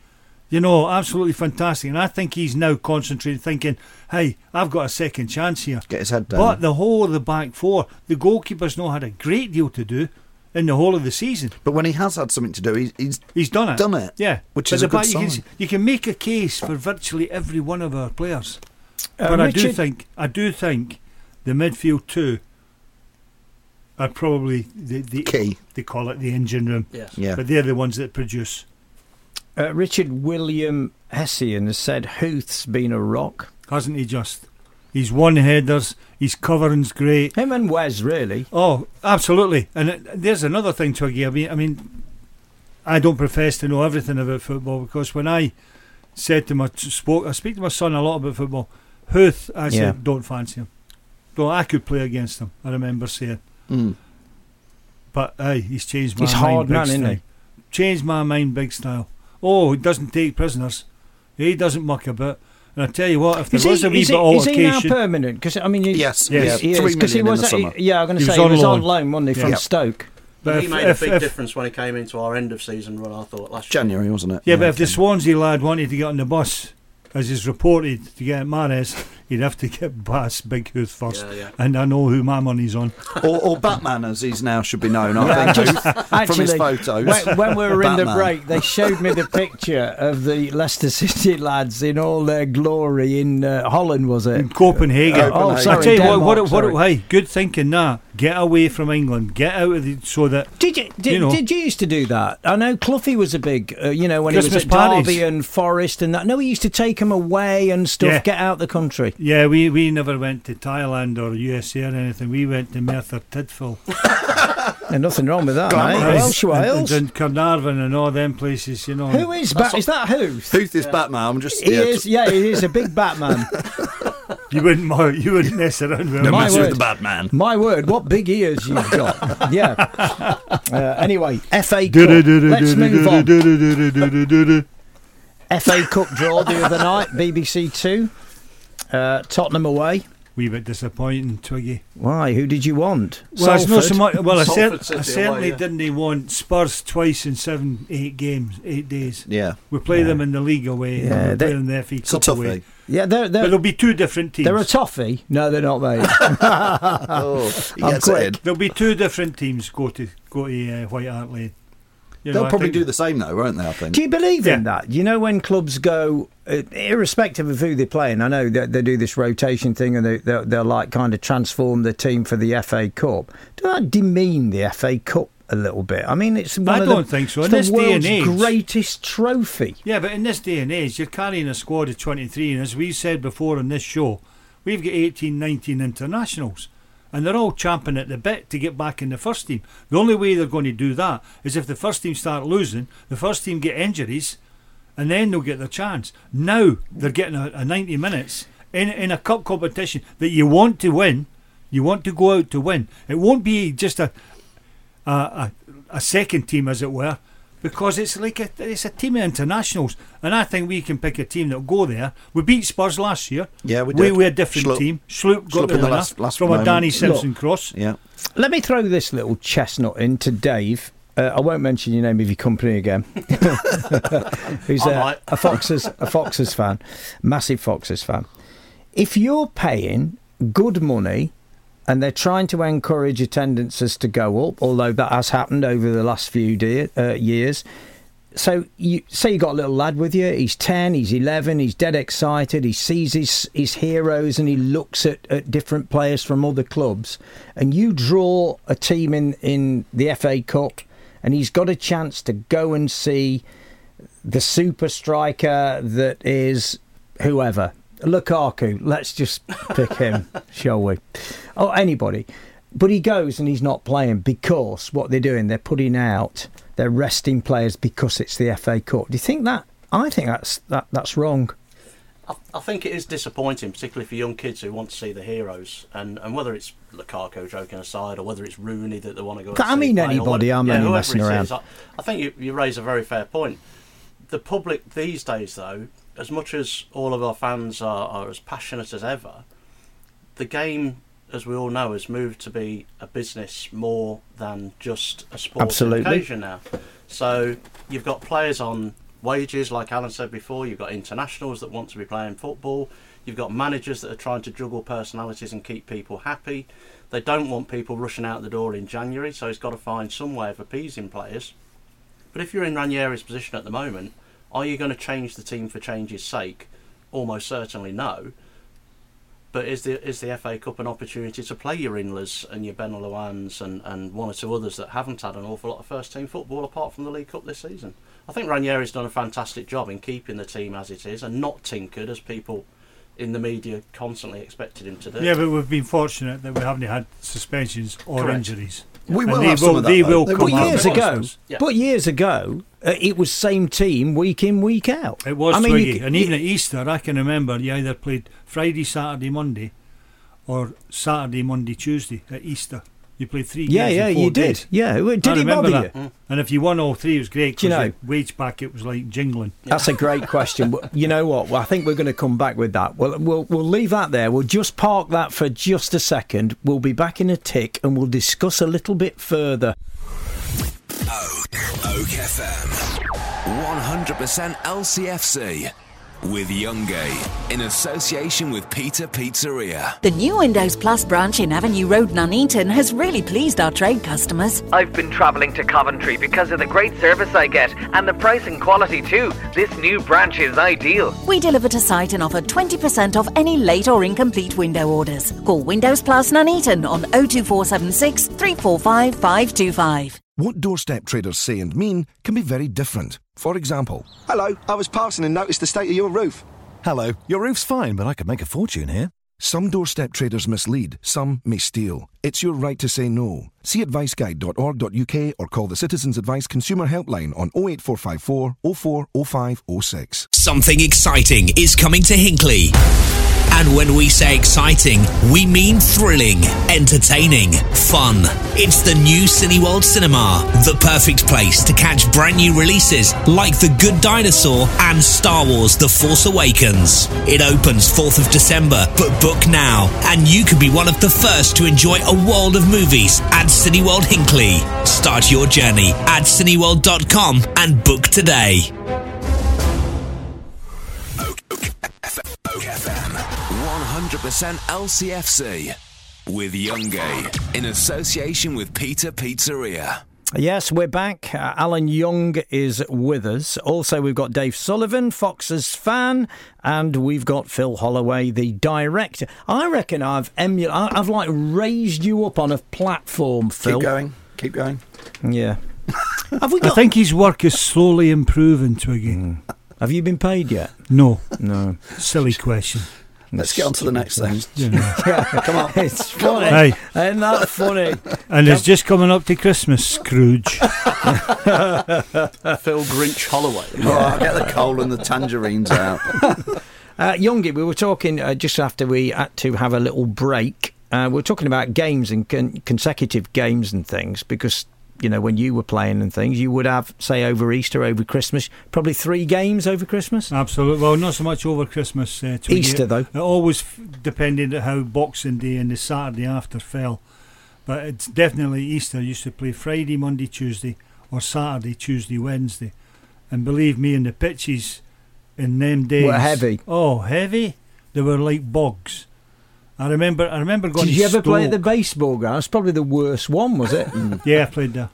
You know, absolutely fantastic. And I think he's now concentrating, thinking, hey, I've got a second chance here. Get his head down. But the whole of the back four, the goalkeeper's not had a great deal to do in the whole of the season. But when he has had something to do, he's he's, He's done it. done it. Yeah, which But is a good back- you, sign. can, you can make a case for virtually every one of our players. Uh, but I do think I do think the midfield two are probably the, the Key. They call it the engine room. Yes. Yeah. But they're the ones that produce. Uh, Richard William Hessian has said Huth's been a rock. Hasn't he just? He's one headers. His covering's great. Him and Wes, really. Oh, absolutely. And it, there's another thing to I mean, I mean, I don't profess to know everything about football because when I said to my spoke, I speak to my son a lot about football. Huth, I Yeah. said, don't fancy him. Don't I could play against him. I remember saying, Mm. but aye, he's changed my He's mind. hard big man, isn't style. he? Changed my mind, big style. Oh, he doesn't take prisoners. He doesn't muck about. And I tell you what, if there Is was he, a wee bit he, of is he now permanent? Because I mean, you, Yes, Yes. he yeah, three he million in was. the summer. yeah, I'm going to say was he on was on loan. loan, wasn't he, from Yeah. Stoke? but he if- made if- a big if- difference when he came into our end of season run. I thought last year. January, wasn't it? Yeah, but if the Swansea lad wanted to get on the bus, as is reported, to get Mahrez, he'd have to get past Big Huth first. Yeah, yeah. And I know who my money's on. or, or Batman, as he's now should be known, I think, just- from his photos. When, when we were in the break, they showed me the picture of the Leicester City lads in all their glory in uh, Holland, was it? In Copenhagen. Uh, oh, sorry, I tell you Denmark, what, what, sorry. what, hey, good thinking nah. Get away from England. Get out of the, so that. Did you did, You know. did you used to do that? I know Cloughie was a big, uh, you know, when he was at parties. Derby and Forest and that. No, he used to take them away and stuff, Yeah. get out the country. Yeah, we, we never went to Thailand or USA or anything. We went to Merthyr Tydfil. [laughs] And nothing wrong with that, Glamorous. mate. Welsh and, Wales. and, and Carnarvon and all them places, you know. Who is ba- is that who? Huth is Batman. I'm just He yeah, is, yeah, he is a big Batman. [laughs] You wouldn't mo- you wouldn't mess around with No. My mess with word. the Batman. My word, what big ears you've got. [laughs] yeah. Uh, anyway, FA Cup. Let's move on. FA Cup draw the other night, BBC Two. Uh, Tottenham away. Wee bit disappointing, Twiggy. Why? Who did you want? Well, it's not so much. Well, I, cer- I certainly away, yeah. didn't want Spurs twice in seven, eight games, eight days. Yeah, We play them in the league away. Yeah, they- play them in the FA it's a Cup away. toughie. Yeah, they're they're, there'll be two different teams. they're a toffee. No, they're not, mate. [laughs] Oh, he [laughs] I'm gets it quick. in. There'll be two different teams go to go to uh, White Hart Lane. You know, They'll I probably think- do the same though, won't they? I think. Do you believe in that? You know, when clubs go, uh, irrespective of who they're playing, I know that they do this rotation thing and they, they'll, they'll like kind of transform the team for the FA Cup. Do that demean the FA Cup a little bit? I mean, it's one I of don't the, think so. It's In this the day and age- greatest trophy. Yeah, but in this day and age, you're carrying a squad of 23, and as we said before on this show, we've got 18, 19 internationals, and they're all champing at the bit to get back in the first team. The only way they're going to do that is if the first team start losing, the first team get injuries, and then they'll get their chance. Now they're getting a, a 90 minutes in in a cup competition that you want to win. You want to go out to win. It won't be just a a, a, a second team, as it were, because it's like a, it's a team of internationals, and I think we can pick a team that'll go there. We beat Spurs last year. Yeah, we did. We did. were a different Schlupp. team. Schlupp got Schlupp the the winner last- last from a. Danny Simpson Look. cross. Yeah. Let me throw this little chestnut in to Dave. Uh, I won't mention your name of your company again. [laughs] Who's I a, might. a Foxes a Foxes fan, massive Foxes fan. If you're paying good money and they're trying to encourage attendances to go up, although that has happened over the last few de- uh, years. So you say you got a little lad with you. He's ten, he's eleven, he's dead excited. He sees his his heroes and he looks at, at different players from other clubs. And you draw a team in in the FA Cup, and he's got a chance to go and see the super striker that is whoever Lukaku. Let's just pick him, [laughs] shall we? Or anybody. but he goes and he's not playing because what they're doing, they're putting out, they're resting players because it's the FA Cup. Do you think that? I think that's that that's wrong. I, I think it is disappointing, particularly for young kids who want to see the heroes, and, and whether it's Lukaku joking aside, or whether it's Rooney that they want to go. I mean anybody, I'm only messing around. is. I, I think you, you raise a very fair point. The public these days, though, as much as all of our fans are, are as passionate as ever, the game, as we all know, has moved to be a business more than just a Absolutely. occasion now. So you've got players on wages, like Alan said before. You've got internationals that want to be playing football. You've got managers that are trying to juggle personalities and keep people happy. They don't want people rushing out the door in January, so he's got to find some way of appeasing players. But if you're in Ranieri's position at the moment, are you going to change the team for change's sake? Almost certainly no. But is the is the FA Cup an opportunity to play your Inlers and your Benalouanes and, and one or two others that haven't had an awful lot of first team football apart from the League Cup this season? I think Ranieri's done a fantastic job in keeping the team as it is and not tinkered as people in the media constantly expected him to do. Yeah, but we've been fortunate that we haven't had suspensions or Correct. injuries. We will they have some of that, will come But years ago. Yeah. but years ago, uh, it was same team week in week out. It was I mean, Twiggy. you and even at Easter, I can remember you either played Friday, Saturday, Monday, or Saturday, Monday, Tuesday at Easter. You played three yeah, games. in yeah, four you did. days. Yeah, did I it remember bother that. you? And if you won all three, it was great. Do you 'cause know- the wage back, it was like jingling. [laughs] That's a great question. You know what? Well, I think we're going to come back with that. Well, we'll we'll leave that there. We'll just park that for just a second. We'll be back in a tick and we'll discuss a little bit further. Oak FM. 100% LCFC. With Youngie. In association with Peter Pizzeria. The new Windows Plus branch in Avenue Road, Nuneaton has really pleased our trade customers. I've been travelling to Coventry because of the great service I get and the price and quality too. This new branch is ideal. We deliver to site and offer 20% off any late or incomplete window orders. Call Windows Plus Nuneaton on 02476 345 525. What doorstep traders say and mean can be very different. For example, Hello, I was passing and noticed the state of your roof. Hello, your roof's fine, but I could make a fortune here. Some doorstep traders mislead, some may steal. It's your right to say no. See adviceguide.org.uk or call the Citizens Advice Consumer Helpline on 08454 040506. Something exciting is coming to Hinckley. And when we say exciting, we mean thrilling, entertaining, fun. It's the new Cineworld Cinema, the perfect place to catch brand new releases like The Good Dinosaur and Star Wars The Force Awakens. It opens 4th of December, but book now, and you could be one of the first to enjoy a world of movies at Cineworld Hinckley. Start your journey at cineworld.com and book today. Oak FM. 100% LCFC. With Youngie. In association with Peter Pizzeria. Yes, we're back. Uh, Alan Young is with us. Also, we've got Dave Sullivan, Fox's fan, and we've got Phil Holloway, the director. I reckon I've emu- I- I've like raised you up on a platform, Phil. Keep going. Keep going. Yeah. [laughs] Have we I think his work is slowly improving, Twiggy. Have you been paid yet? No. No. Silly question. Let's get on to the next thing. You. [laughs] Come on. [laughs] It's funny. Hey. Isn't that funny? And it's just coming up to Christmas, Scrooge. [laughs] Phil Grinch Holloway. Oh, I'll get the coal and the tangerines out. Uh, Youngie, we were talking uh, just after we had to have a little break. Uh, We're talking about games and con- consecutive games and things because, you know, when you were playing and things, you would have, say, over Easter, over Christmas, probably three games over Christmas. Absolutely. Well, not so much over Christmas. Uh, Easter, though. It always f- depended on how Boxing Day and the Saturday after fell. But it's definitely Easter. I used to play Friday, Monday, Tuesday, or Saturday, Tuesday, Wednesday. And believe me, in the pitches in them days Were heavy. Oh, heavy. They were like bogs. I remember. I remember going. Did you ever play at the baseball ground? It's probably the worst one, was it? [laughs] Yeah, I played there.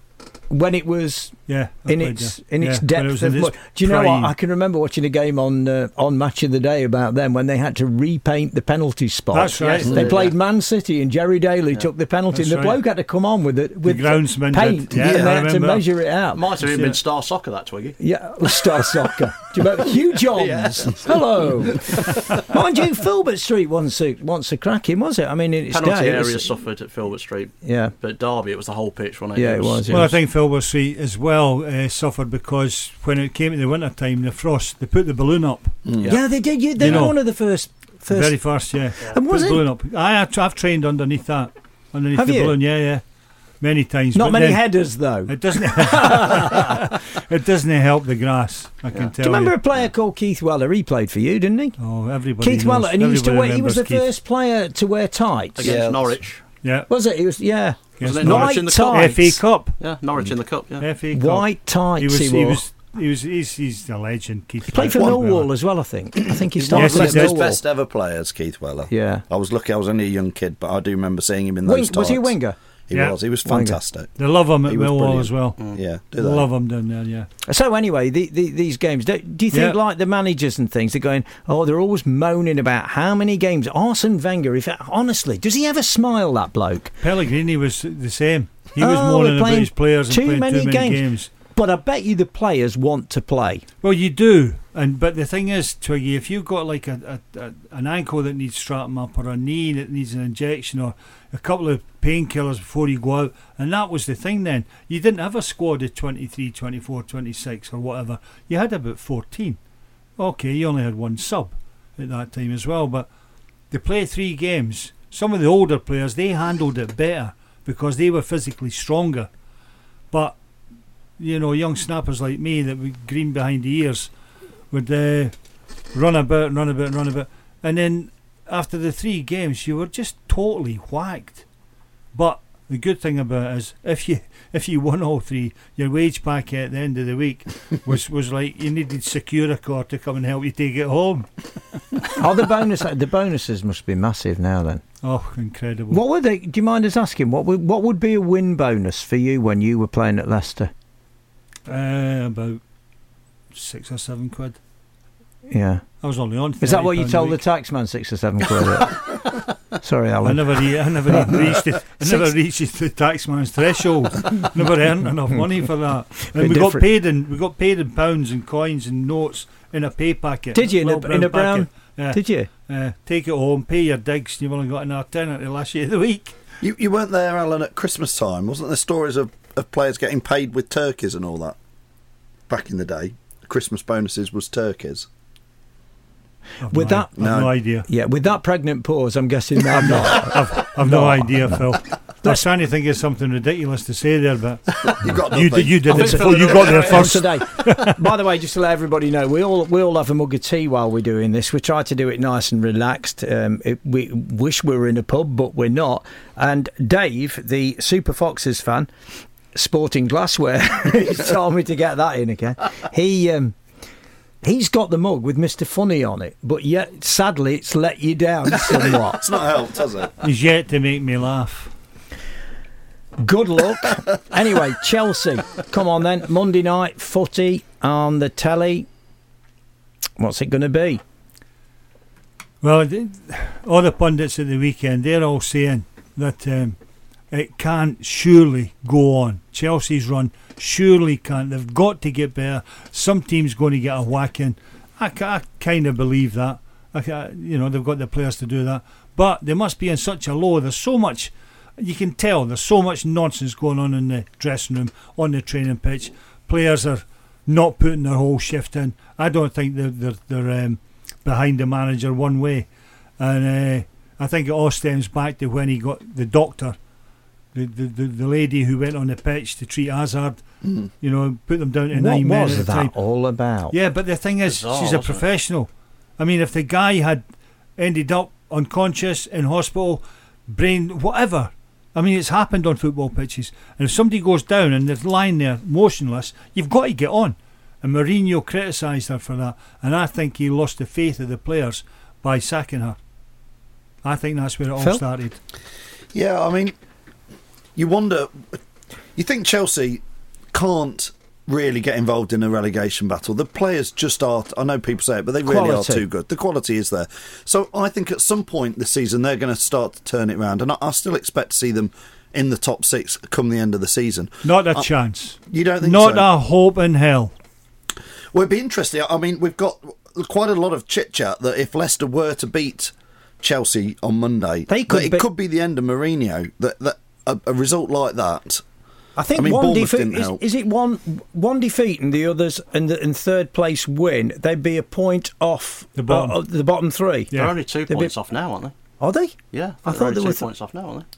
when it was Yeah, I in played its there. in its Yeah, when depth was of in its. Do you know what? I can remember watching a game on uh, on Match of the Day about them when they had to repaint the penalty spot. That's right. They Yeah. played Man City and Gerry Daly took the penalty, That's and the right. bloke had to come on with it with groundsman paint, did. Yeah, and I they had to measure it out. Might have even Yeah. been Star Soccer that Twiggy. Yeah, Star [laughs] Soccer. Do you remember Hugh Johns? Hello. [laughs] Mind you, Filbert Street once a, once a cracking, was it? I mean, in its Penalty day, it area was- suffered at Filbert Street. Yeah. But Derby, it was the whole pitch, wasn't it? Yeah, it was, Well, I think Filbert Street as well uh, suffered because when it came to the winter time, the frost, they put the balloon up. yeah. they did. You, they You were know, one of the first. First very first, yeah. And Put was the it- balloon up. I, I've, I've trained underneath that, underneath Have the you? balloon. Yeah, yeah, many times. Not but many headers though. It doesn't. [laughs] it doesn't help the grass. I can Do tell you remember a player called Keith Weller? He played for you, didn't he? Oh, everybody. Keith knows, Weller, and he used to wear. He was the Keith. first player to wear tights Against Norwich. Yeah. Was it? He was. Yeah. Wasn't Yes, it Norwich White in the cup? FA Cup. Yeah, Norwich in the cup. Yeah. FA Cup. White tights. He was. he He wore. was. He was. He's, he's a legend. Keith. He played for Millwall as well, I think. I think he started Yes, he at his. Millwall. best ever players, Keith Weller. Yeah. I was lucky. I was only a young kid, but I do remember seeing him in Wing- those was he a winger? He Yeah. was. He was fantastic. They love him at He Millwall brilliant. as well. Mm. Yeah, do They they? love him down there. Yeah. So anyway, the, the, these games. Do, do you think Yeah. like the managers and things? They're going. Oh, they're always moaning about how many games. Arsene Wenger. If honestly, does he ever smile? That bloke. Pellegrini was the same. He was Oh, moaning about playing his players and too playing many too many games. games. But I bet you the players want to play. Well, you do, and but the thing is, Twiggy, if you've got like a, a, a an ankle that needs strapping up, or a knee that needs an injection, or a couple of painkillers before you go out, and that was the thing then, you didn't have a squad of 23, 24, 26 or whatever. You had about 14. Okay, you only had one sub at that time as well, but they play three games. Some of the older players, they handled it better because they were physically stronger. But you know, young snappers like me that would green behind the ears would uh, run about and run about and run about. And then after the three games, you were just totally whacked. But the good thing about it is, if you [laughs] if you won all three, your wage packet at the end of the week [laughs] was, was like you needed Securicor to come and help you take it home. [laughs] Oh, the bonus. the bonuses must be massive now. Then. Oh, incredible! What would they? Do you mind us asking? What would what would be a win bonus for you when you were playing at Leicester? Uh, about six or seven quid. Yeah. I was only on. Is that what you £30 told the taxman? Six or seven quid. [laughs] Sorry, Alan. I never, I never [laughs] reached it. I never reached the taxman's threshold. never earned enough money for that. And we got paid in, we got paid in pounds and coins and notes in a pay packet. Did you in a, little in a brown? packet. Yeah. Did you? Uh, take it home, pay your digs. and You've only got an hour ten at the last year of the week. You you weren't there, Alan, at Christmas time, wasn't there? Stories of, of players getting paid with turkeys and all that back in the day. Christmas bonuses was turkeys. With that, I've no idea. Yeah, with that pregnant pause, I'm guessing that I'm not. I've, I've no [laughs] idea, Phil. [laughs] I was trying to think of something ridiculous to say there, but [laughs] you got you did. You did it before you got there on first. today. By the way, just to let everybody know, we all we all have a mug of tea while we're doing this. We try to do it nice and relaxed. Um, it, we wish we were in a pub, but we're not. And Dave, the Super Foxes fan, sporting glassware, he told me to get that in again. He. Um, He's got the mug with Mr. Funny on it, but yet sadly it's let you down [laughs] somewhat. It's not helped, has it? He's yet to make me laugh. Good luck. [laughs] anyway, Chelsea. Come on then. Monday night footy on the telly. What's it going to be? Well, all the pundits at the weekend, they're all saying that um, it can't surely go on. Chelsea's run surely can't. They've got to get better. Some team's going to get a whacking. I, I kind of believe that. I, you know, they've got the players to do that. But they must be in such a low. There's so much. You can tell there's so much nonsense going on in the dressing room, on the training pitch. Players are not putting their whole shift in. I don't think they're they're, they're um, behind the manager one way, and uh, I think it all stems back to when he got the doctor, the the, the, the lady who went on the pitch to treat Hazard. Mm. You know, put them down to What nine men was that time. all about? Yeah, but the thing is, Bizarre, she's a wasn't it? professional. I mean, if the guy had ended up unconscious in hospital, brain, whatever. I mean, it's happened on football pitches. And if somebody goes down and they're lying there motionless, you've got to get on. And Mourinho criticised her for that. And I think he lost the faith of the players by sacking her. I think that's where it all Phil? started. Yeah, I mean, you wonder. You think Chelsea can't really get involved in a relegation battle. The players just are. I know people say it, but they really Quality. are too good. The quality is there. So I think at some point this season they're going to start to turn it around, and I, I still expect to see them in the top six come the end of the season. Not a Uh, chance. You don't think Not so? a hope in hell. Well, it'd be interesting. I mean, we've got quite a lot of chit chat that if Leicester were to beat Chelsea on Monday, They could it be- could be the end of Mourinho. That that a, a result like that. I think I mean, one Bournemouth defeat didn't is, help. is it one one defeat and the others and the and third place win. They'd be a point off The bottom. uh, the bottom three. They're only 2 They'd be- points off now, aren't they? Are they? Yeah, I I, thought thought they they were two th- points off now, aren't they?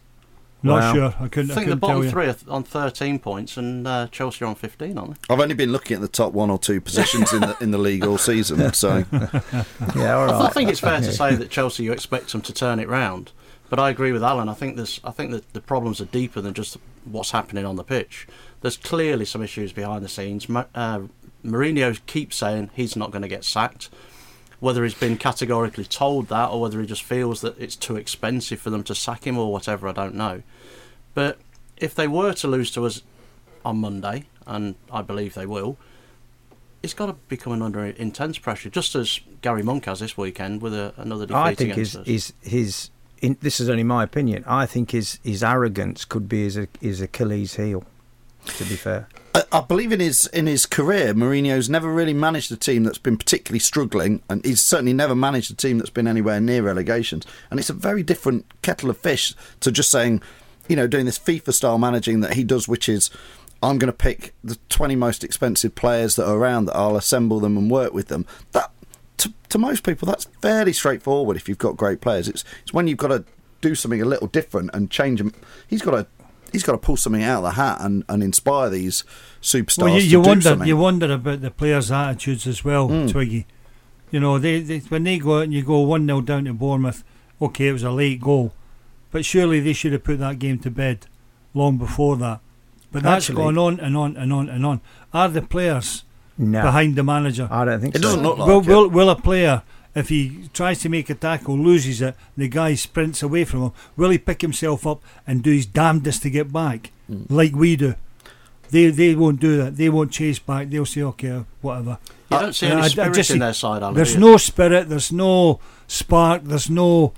Not Wow. sure. I couldn't. I I, think the couldn't tell bottom three are on 13 points, and uh, Chelsea are on 15, aren't they? I've only been looking at the top one or two positions in the in the league all season. So [laughs] Yeah, all I, th- I right. think it's fair to say that Chelsea, you expect them to turn it round. But I agree with Alan. I think there's, I think that the problems are deeper than just what's happening on the pitch. There's clearly some issues behind the scenes. Uh, Mourinho keeps saying he's not going to get sacked. Whether he's been categorically told that, or whether he just feels that it's too expensive for them to sack him, or whatever, I don't know. But if they were to lose to us on Monday, and I believe they will, it's got to be coming under intense pressure, just as Gary Monk has this weekend with a, another defeat I think his his his in, this is only my opinion. I think his his arrogance could be his his Achilles heel. To be fair, I, I believe in his in his career, Mourinho's never really managed a team that's been particularly struggling, and he's certainly never managed a team that's been anywhere near relegations. And it's a very different kettle of fish to just saying, you know, doing this FIFA style managing that he does, which is. I'm going to pick the 20 most expensive players that are around that I'll assemble them and work with them. That to, most people that's fairly straightforward if you've got great players. It's it's when you've got to do something a little different and change them. He's got to he's got to pull something out of the hat and, and inspire these superstars. Well, you, to you wonder. something. You wonder about the players' attitudes as well, Mm. Twiggy. You know, they, they when they go out and you go one 0 down to Bournemouth. Okay, it was a late goal, but surely they should have put that game to bed long before that. But that's Actually- gone on and on and on and on. Are the players no, behind the manager? I don't think It so. doesn't look like will, it. will, will a player, if he tries to make a tackle, loses it, the guy sprints away from him, will he pick himself up and do his damnedest to get back, Hmm. like we do? They they won't do that. They won't chase back. They'll say, okay, whatever. You don't see any I- I spirit just in their side, Alan. There's no spirit. There's no spark. There's no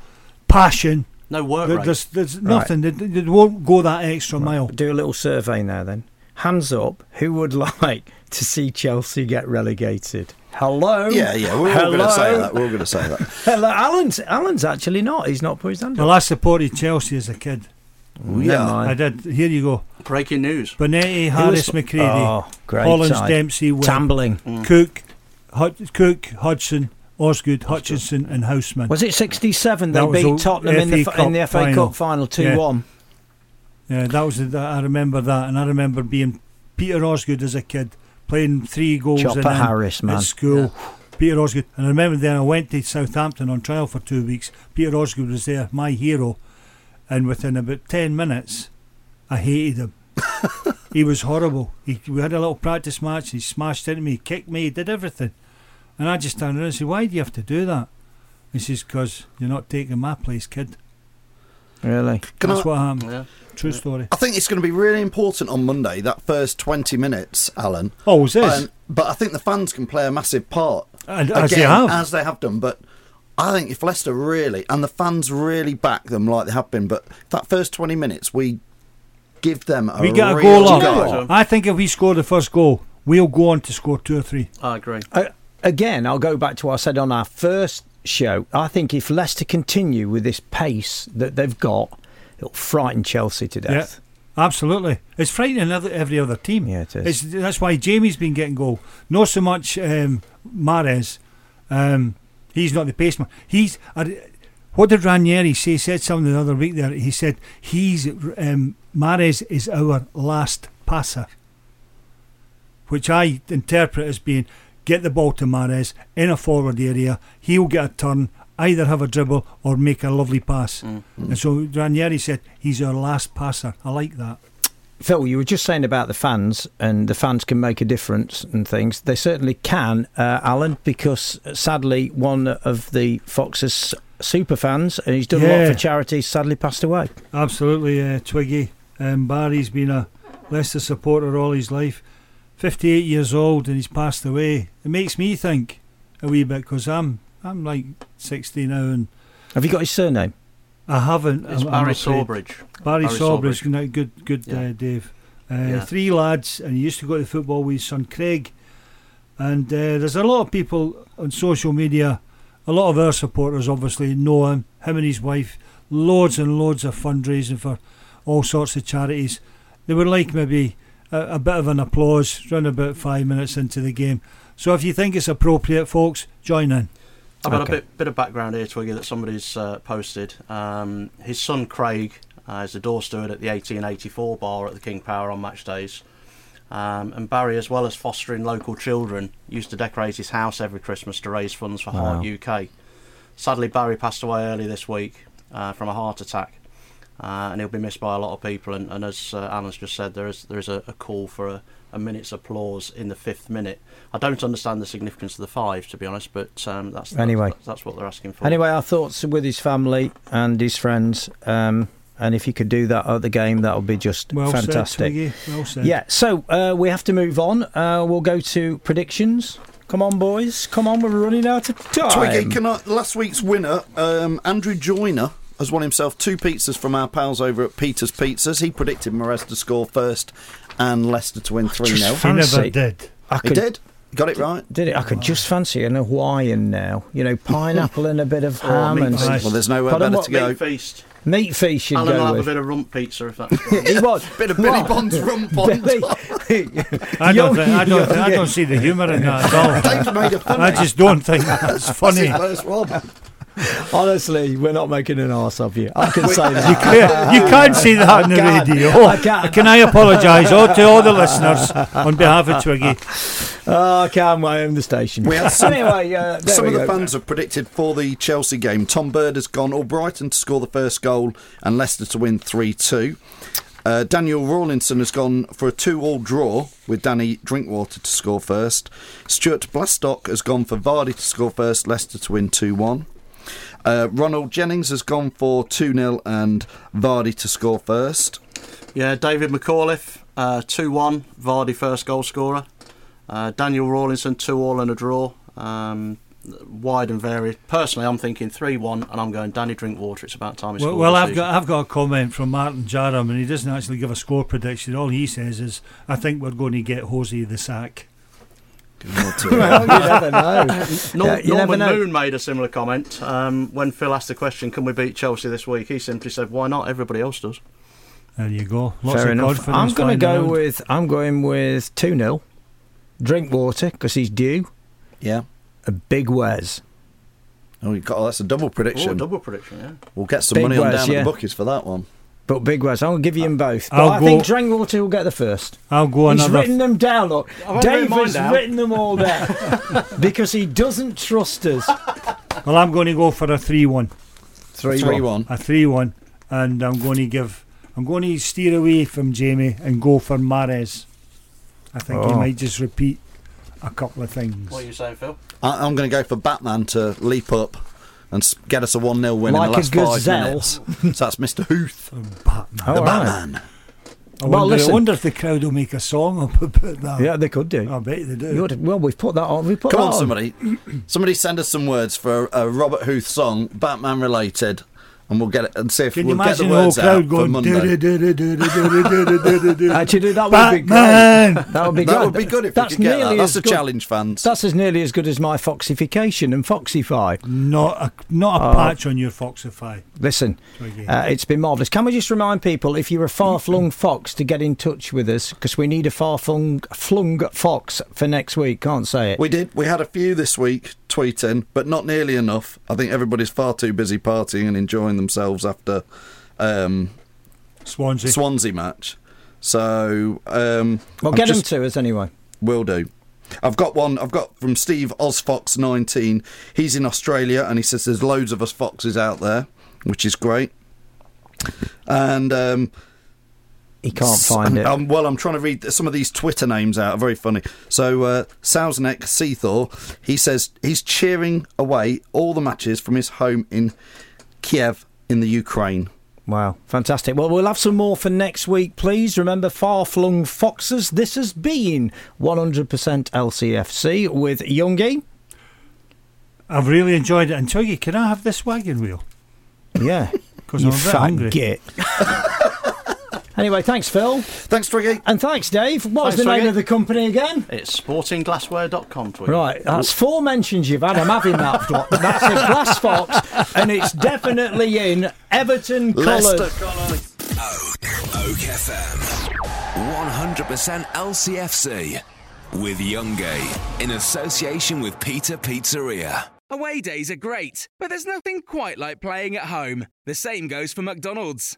passion. no work There- rate. there's there's nothing. They, they won't go that extra mile. Do a little survey now then. Hands up, who would [laughs] like to see Chelsea get relegated? Hello? yeah, yeah, we're all going to say that. We're all going to say that. [laughs] Hello, Alan's, Alan's actually not. He's not put his hand Well, up. I supported Chelsea as a kid. Never yeah, mind. I did. Here you go. Breaking news. Bonetti, Who was- Harris, McCreadie, Oh, great Hollins, side. Dempsey, Webb, Tambling. Mm. Cooke, Hud- Cooke, Hudson, Osgood, Hutchinson, and Houseman. Was it 67 they beat the Tottenham in the, FA in the Cup FA final. Cup final 2 1? Yeah, that was. The, I remember that, and I remember being Peter Osgood as a kid playing three goals Chopper and Harris, man. at school. Peter Osgood, and I remember then I went to Southampton on trial for two weeks. Peter Osgood was there, my hero, and within about ten minutes, I hated him. [laughs] he was horrible. He, we had a little practice match. He smashed into me, kicked me, he did everything, and I just turned around and said, "Why do you have to do that?" He says, "Because you're not taking my place, kid." Really? Can That's I- what happened. Yeah. True story. I think it's going to be really important on Monday, that first 20 minutes, Alan. Oh, it is. And- but I think the fans can play a massive part. And- as they have. As they have done. But I think if Leicester really, and the fans really back them like they have been, but that first 20 minutes, we give them a We get a goal up. go. I think if we score the first goal, we'll go on to score two or three. I agree. Uh, again, I'll go back to what I said on our first show. I think if Leicester continue with this pace that they've got, it'll frighten Chelsea to death. Yeah, absolutely. It's frightening other, every other team. Yeah, it is. It's, that's why Jamie's been getting goal. Not so much um, Mahrez. Um, he's not the paceman. He's. I, what did Ranieri say? He said something the other week there. He said he's um, Mahrez is our last passer, which I interpret as being get the ball to Mahrez in a forward area. He'll get a turn, either have a dribble or make a lovely pass. And so Ranieri said he's our last passer. I like that. Phil, you were just saying about the fans, and the fans can make a difference and things. They certainly can, uh, Alan, because uh, sadly, one of the Fox's super fans, and he's done a lot for charity, sadly passed away. Absolutely, uh, Twiggy. Um, Barry's been a Leicester supporter all his life. 58 years old and he's passed away. It makes me think a wee bit because I'm I'm like 60 now and Have you got his surname? I haven't. It's I'm- I'm Barry. Sawbridge. Barry, Barry Sawbridge. Sawbridge. Good, good, Yeah. uh, Dave. Uh, Yeah. Three lads, and he used to go to football with his son Craig. And uh, there's a lot of people on social media. A lot of our supporters obviously know him. Him and his wife. Loads and loads of fundraising for all sorts of charities. They would like maybe a, a bit of an applause around about five minutes into the game. So if you think it's appropriate, folks, join in. I've got Okay. a bit, bit of background here, Twiggy, that somebody's uh, posted. Um, his son Craig uh, is the door steward at the 1884 bar at the King Power on match days. Um, and Barry, as well as fostering local children, used to decorate his house every Christmas to raise funds for Heart UK. Sadly, Barry passed away early this week uh, from a heart attack, uh, and he'll be missed by a lot of people. And, and as uh, Alan's just said, there is there is a, a call for a, a minute's applause in the fifth minute. I don't understand the significance of the five, to be honest, but um, that's Anyway. that's, that's what they're asking for. Anyway, our thoughts are with his family and his friends. Um, and if you could do that at the game, that would be just Well said, fantastic. Twiggy. Well said. Yeah, so uh, we have to move on. Uh, we'll go to predictions. Come on, boys. Come on, we're running out of time. Twiggy, can I, last week's winner, um, Andrew Joyner, has won himself two pizzas from our pals over at Peter's Pizzas. He predicted Mahrez to score first and Leicester to win 3 0. He never did. I He did. Got it right. Did it? I could just fancy an Hawaiian now. You know, pineapple and a bit of [laughs] Oh, ham meat and. feast. Well, there's nowhere Pardon, better what? to go. Meat feast. Meat feast, you'd Alan will have with. a bit of rump pizza if that's. he was. A bit of Billy What? Bond's [laughs] rump on Billy- [laughs] I don't, Young- think, I, don't, I don't see the humour in that at all. Dave's made it funny. I just don't think that's That's funny. his first one. [laughs] Honestly, we're not making an arse of you. I can say You, that. can, you can't say that on the I radio. I can. Can I apologise all to all the listeners on behalf of Twiggy? [laughs] Oh, I can. I own the station. We had some, anyway, uh, some we of the fans have predicted for the Chelsea game. Tom Bird has gone Albrighton to score the first goal and Leicester to win 3 2. Uh, Daniel Rawlinson has gone for a two-all draw with Danny Drinkwater to score first. Stuart Blastock has gone for Vardy to score first, Leicester to win 2-1. Uh, Ronald Jennings has gone for 2-0 and Vardy to score first. Yeah, David McAuliffe, uh, 2 1, Vardy first goal scorer. Uh, Daniel Rawlinson, 2 all and a draw. Um, wide and varied. Personally, I'm thinking 3 1, and I'm going Danny Drinkwater. It's about time he Well, scored. well this I've season. got I've got a comment from Martin Jarham, and he doesn't actually give a score prediction. All he says is, "I think we're going to get Jose the sack." [laughs] well, you never know. Nor- Yeah, you never Norman know. Moon made a similar comment um, when Phil asked the question, "Can we beat Chelsea this week?" He simply said, "Why not? Everybody else does." There you go. Lots Fair of enough. I'm going to go around. with. I'm going with two 0 Drinkwater because he's due. Yeah. A big Wes. Oh, you got, oh, that's a double prediction. Oh, double prediction, yeah. We'll get some Big money on Wes, down yeah. at the bookies for that one. But big Wes, I'll give you them uh, both. But I'll I go- think Drinkwater will get the first. I'll go He's another. written them down. Look, I've Dave written has written them all down [laughs] because he doesn't trust us. [laughs] Well, I'm going to go for a three-one. Three, Three one. A three-one, and I'm going to give. I'm going to steer away from Jamie and go for Mahrez. I think he Oh. might just repeat a couple of things. What are you saying, Phil? I'm going to go for Batman to leap up and get us a 1 0 win in Like the a last five minutes. [laughs] so that's Mr. Huth. Batman. All the oh, right. Batman. I Well, wonder, listen. I wonder if the crowd will make a song up [laughs] about that. Yeah, they could do. I bet they do. You to- well, we've put that on. We put Come that on, somebody. somebody send us some words for a Robert Huth song, Batman related, and we'll get it and see if Can we'll you get the words out for going, Monday. Actually, that would be Batman! great. That would be that good. would be good if that's we could get that. That's a good- challenge, fans. That's as nearly as good as my foxification and foxify. Not a not a patch on your Foxify. Listen, uh, it's been marvellous. Can we just remind people, if you're a far-flung fox, to get in touch with us because we need a far-flung flung fox for next week. Can't say it. We did. We had a few this week tweeting, but not nearly enough. I think everybody's far too busy partying and enjoying themselves after um, Swansea. Swansea match. So, um, well, I'm get them to us anyway. Will do. I've got one. I've got from Steve Ozfox19. He's in Australia and he says there's loads of us foxes out there, which is great. And um, He can't find it. Um, well, I'm trying to read some of these Twitter names out. Very funny. So, uh, Sousnek Seathor, he says he's cheering away all the matches from his home in Kiev in the Ukraine. Wow, fantastic. Well, we'll have some more for next week, please. Remember, Far Flung Foxes. This has been 100% LCFC with Youngie. I've really enjoyed it. And Twiggy, can I have this wagon wheel? Yeah. [laughs] Because I'm a bit fat hungry. [laughs] git. Anyway, thanks, Phil. Thanks, Twiggy. And thanks, Dave. What was Thanks, the name of the company again? It's sportingglassware.com. Twiggy. Right, that's four mentions you've had. I'm having that. [laughs] Flo- That's a glass fox, and it's definitely in Everton colours. Oak FM. 100% LCFC. With Youngie. In association with Peter Pizzeria. Away days are great, but there's nothing quite like playing at home. The same goes for McDonald's.